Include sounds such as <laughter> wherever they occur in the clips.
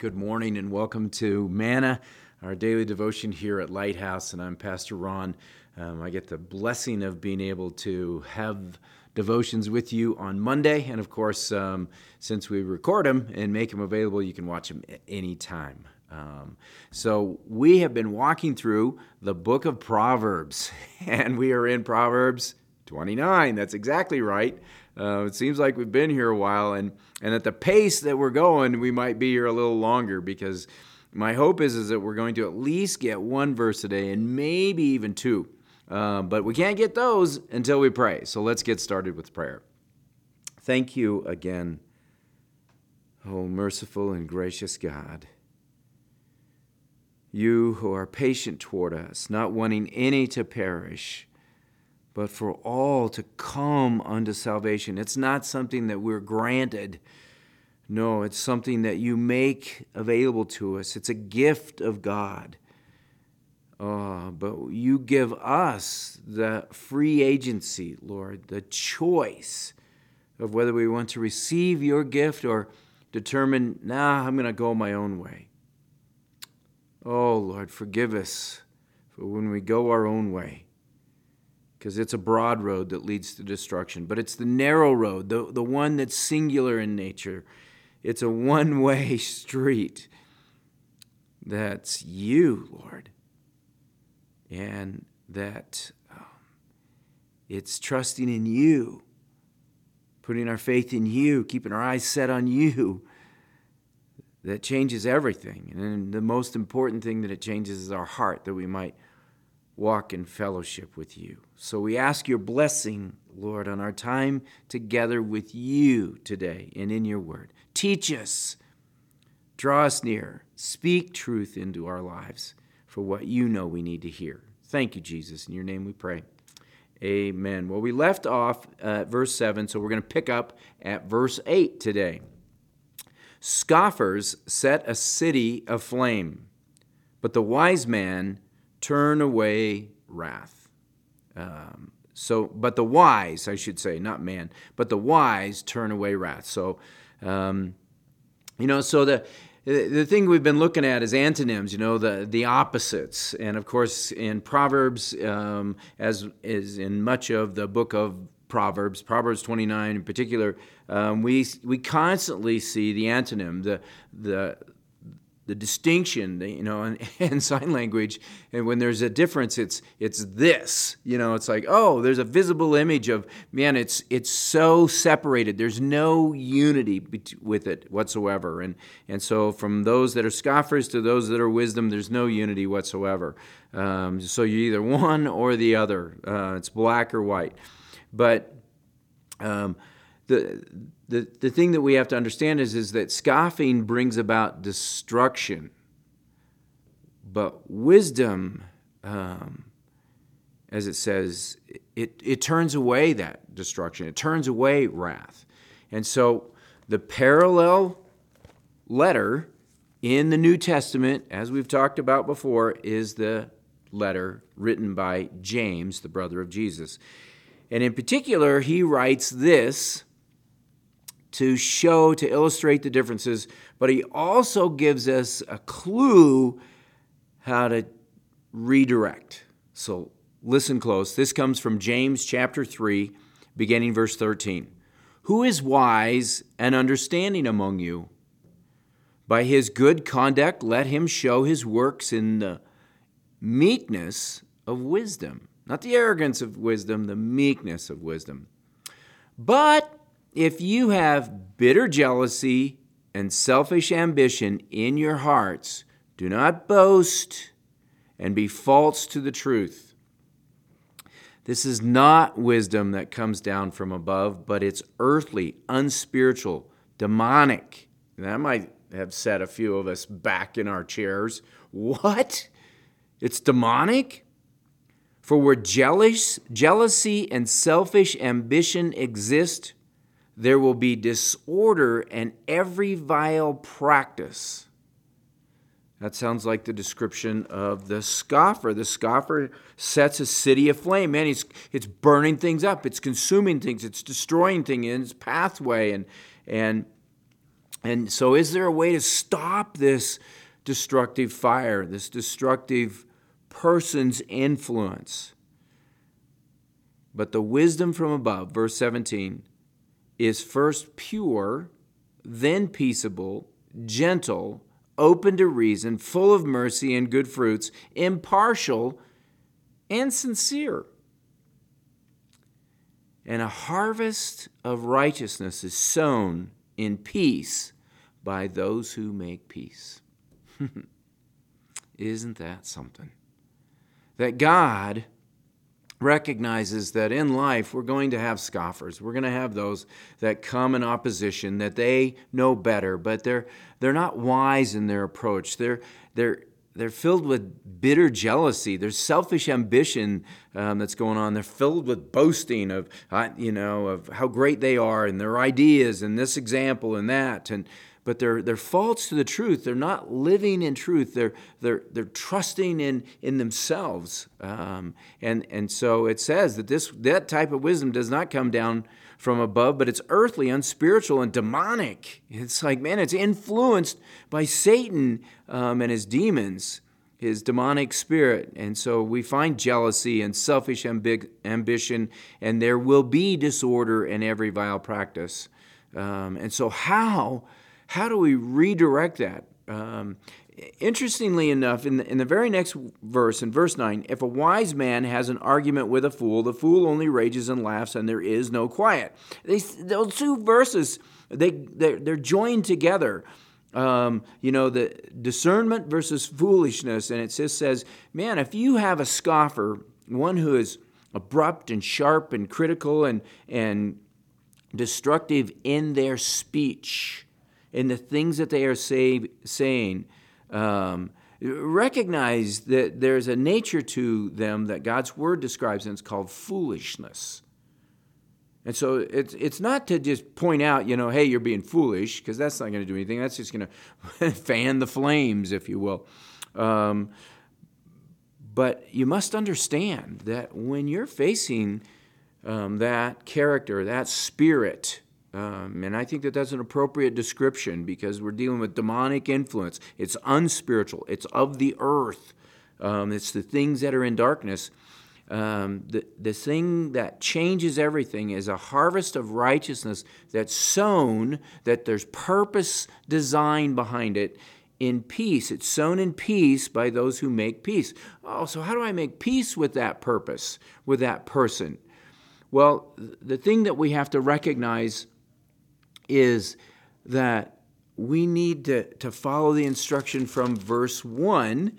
Good morning and welcome to Manna, our daily devotion here at Lighthouse. And I'm Pastor Ron. Um, I get the blessing of being able to have devotions with you on Monday. And of course, um, since we record them and make them available, you can watch them anytime. Um, so we have been walking through the book of Proverbs, <laughs> and we are in Proverbs 29. That's exactly right. Uh, it seems like we've been here a while, and, and at the pace that we're going, we might be here a little longer because my hope is, is that we're going to at least get one verse a day and maybe even two. Uh, but we can't get those until we pray. So let's get started with prayer. Thank you again, oh merciful and gracious God. You who are patient toward us, not wanting any to perish but for all to come unto salvation. It's not something that we're granted. No, it's something that you make available to us. It's a gift of God. Uh, but you give us the free agency, Lord, the choice of whether we want to receive your gift or determine, nah, I'm going to go my own way. Oh, Lord, forgive us for when we go our own way because it's a broad road that leads to destruction, but it's the narrow road, the, the one that's singular in nature. It's a one way <laughs> street. That's you, Lord. And that um, it's trusting in you, putting our faith in you, keeping our eyes set on you that changes everything. And the most important thing that it changes is our heart, that we might walk in fellowship with you. So we ask your blessing, Lord, on our time together with you today and in your word. Teach us, draw us near, speak truth into our lives for what you know we need to hear. Thank you, Jesus. In your name we pray. Amen. Well, we left off at verse 7, so we're going to pick up at verse 8 today. Scoffers set a city aflame, but the wise man turn away wrath. Um, so, but the wise, I should say, not man, but the wise turn away wrath. So, um, you know, so the the thing we've been looking at is antonyms, you know, the, the opposites. And of course, in Proverbs, um, as is in much of the book of Proverbs, Proverbs 29 in particular, um, we, we constantly see the antonym, the, the, the distinction, you know, in, in, <laughs> sign language, and when there's a difference, it's it's this, you know, it's like oh, there's a visible image of man, it's it's so separated. There's no unity with it whatsoever, and and so from those that are scoffers to those that are wisdom, there's no unity whatsoever. Um, so you're either one or the other. Uh, it's black or white, but. Um, the, the, the thing that we have to understand is, is that scoffing brings about destruction, but wisdom, um, as it says, it, it turns away that destruction, it turns away wrath. And so the parallel letter in the New Testament, as we've talked about before, is the letter written by James, the brother of Jesus. And in particular, he writes this to show, to illustrate the differences, but he also gives us a clue how to redirect. So listen close. This comes from James chapter 3, beginning verse 13. Who is wise and understanding among you? By his good conduct, let him show his works in the meekness of wisdom. Not the arrogance of wisdom, the meekness of wisdom. But if you have bitter jealousy and selfish ambition in your hearts, do not boast and be false to the truth. This is not wisdom that comes down from above, but it's earthly, unspiritual, demonic. That might have set a few of us back in our chairs. What? It's demonic? For where jealous, jealousy and selfish ambition exist, there will be disorder and every vile practice. That sounds like the description of the scoffer. The scoffer sets a city aflame. Man, it's, it's burning things up, it's consuming things, it's destroying things in its pathway. And, and And so, is there a way to stop this destructive fire, this destructive person's influence? But the wisdom from above, verse 17, is first pure, then peaceable, gentle, open to reason, full of mercy and good fruits, impartial, and sincere. And a harvest of righteousness is sown in peace by those who make peace. <laughs> Isn't that something? That God recognizes that in life we're going to have scoffers. We're going to have those that come in opposition, that they know better, but they're they're not wise in their approach. They're they're they're filled with bitter jealousy. There's selfish ambition um, that's going on. They're filled with boasting of, uh, you know, of how great they are and their ideas and this example and that. And but they're they're false to the truth. They're not living in truth. They're they're they're trusting in in themselves. Um, and and so it says that this that type of wisdom does not come down from above, but it's earthly, unspiritual, and demonic. It's like man, it's influenced by Satan um, and his demons. His demonic spirit. And so we find jealousy and selfish ambi- ambition, and there will be disorder in every vile practice. Um, and so, how how do we redirect that? Um, interestingly enough, in the, in the very next verse, in verse 9, if a wise man has an argument with a fool, the fool only rages and laughs, and there is no quiet. They, those two verses, they, they're, they're joined together. Um, you know, the discernment versus foolishness. And it just says, man, if you have a scoffer, one who is abrupt and sharp and critical and, and destructive in their speech, in the things that they are say, saying. Um, recognize that there's a nature to them that God's word describes, and it's called foolishness. And so it's, it's not to just point out, you know, hey, you're being foolish, because that's not going to do anything. That's just going <laughs> to fan the flames, if you will. Um, but you must understand that when you're facing um, that character, that spirit, um, and I think that that's an appropriate description because we're dealing with demonic influence. It's unspiritual, it's of the earth, um, it's the things that are in darkness. Um, the, the thing that changes everything is a harvest of righteousness that's sown, that there's purpose design behind it in peace. It's sown in peace by those who make peace. Oh, so how do I make peace with that purpose, with that person? Well, the thing that we have to recognize is that we need to, to follow the instruction from verse 1.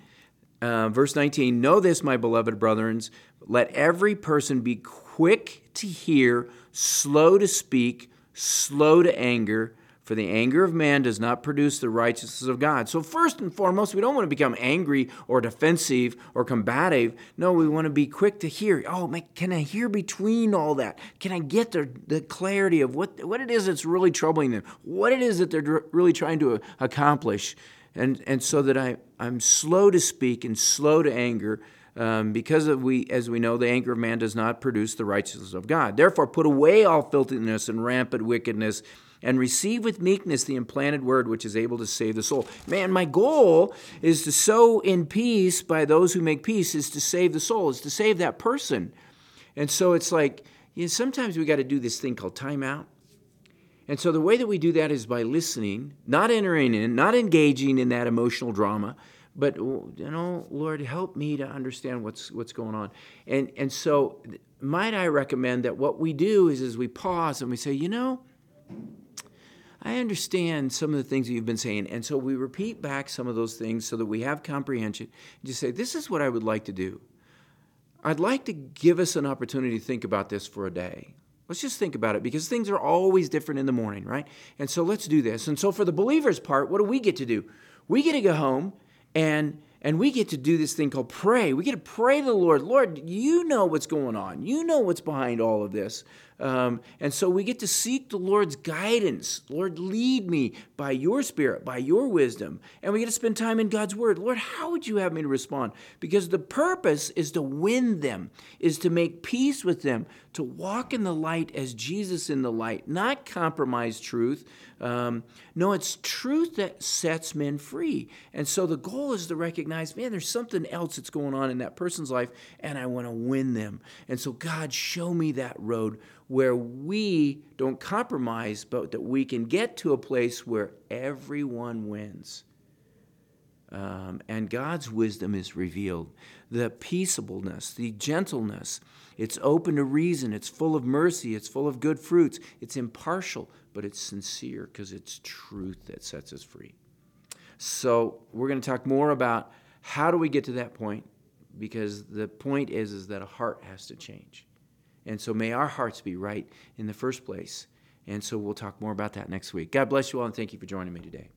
Uh, verse 19 Know this, my beloved brethren, let every person be quick to hear, slow to speak, slow to anger, for the anger of man does not produce the righteousness of God. So, first and foremost, we don't want to become angry or defensive or combative. No, we want to be quick to hear. Oh, man, can I hear between all that? Can I get the, the clarity of what, what it is that's really troubling them? What it is that they're really trying to accomplish? And, and so that I, I'm slow to speak and slow to anger. Um, because we, as we know, the anger of man does not produce the righteousness of God. Therefore, put away all filthiness and rampant wickedness and receive with meekness the implanted word which is able to save the soul. Man, my goal is to sow in peace by those who make peace, is to save the soul, is to save that person. And so it's like, you know, sometimes we got to do this thing called timeout. And so the way that we do that is by listening, not entering in, not engaging in that emotional drama, but you know, Lord, help me to understand what's what's going on. And and so might I recommend that what we do is as we pause and we say, you know, I understand some of the things that you've been saying. And so we repeat back some of those things so that we have comprehension. And just say, this is what I would like to do. I'd like to give us an opportunity to think about this for a day. Let's just think about it because things are always different in the morning, right? And so let's do this. And so for the believer's part, what do we get to do? We get to go home and and we get to do this thing called pray. We get to pray to the Lord. Lord, you know what's going on. You know what's behind all of this. Um, and so we get to seek the Lord's guidance. Lord, lead me by your spirit, by your wisdom. And we get to spend time in God's word. Lord, how would you have me to respond? Because the purpose is to win them, is to make peace with them, to walk in the light as Jesus in the light, not compromise truth. Um, no, it's truth that sets men free. And so the goal is to recognize, man, there's something else that's going on in that person's life, and I want to win them. And so, God, show me that road where we don't compromise, but that we can get to a place where everyone wins. Um, and God's wisdom is revealed. The peaceableness, the gentleness, it's open to reason, it's full of mercy, it's full of good fruits, it's impartial, but it's sincere because it's truth that sets us free. So, we're going to talk more about how do we get to that point? Because the point is, is that a heart has to change. And so may our hearts be right in the first place. And so we'll talk more about that next week. God bless you all and thank you for joining me today.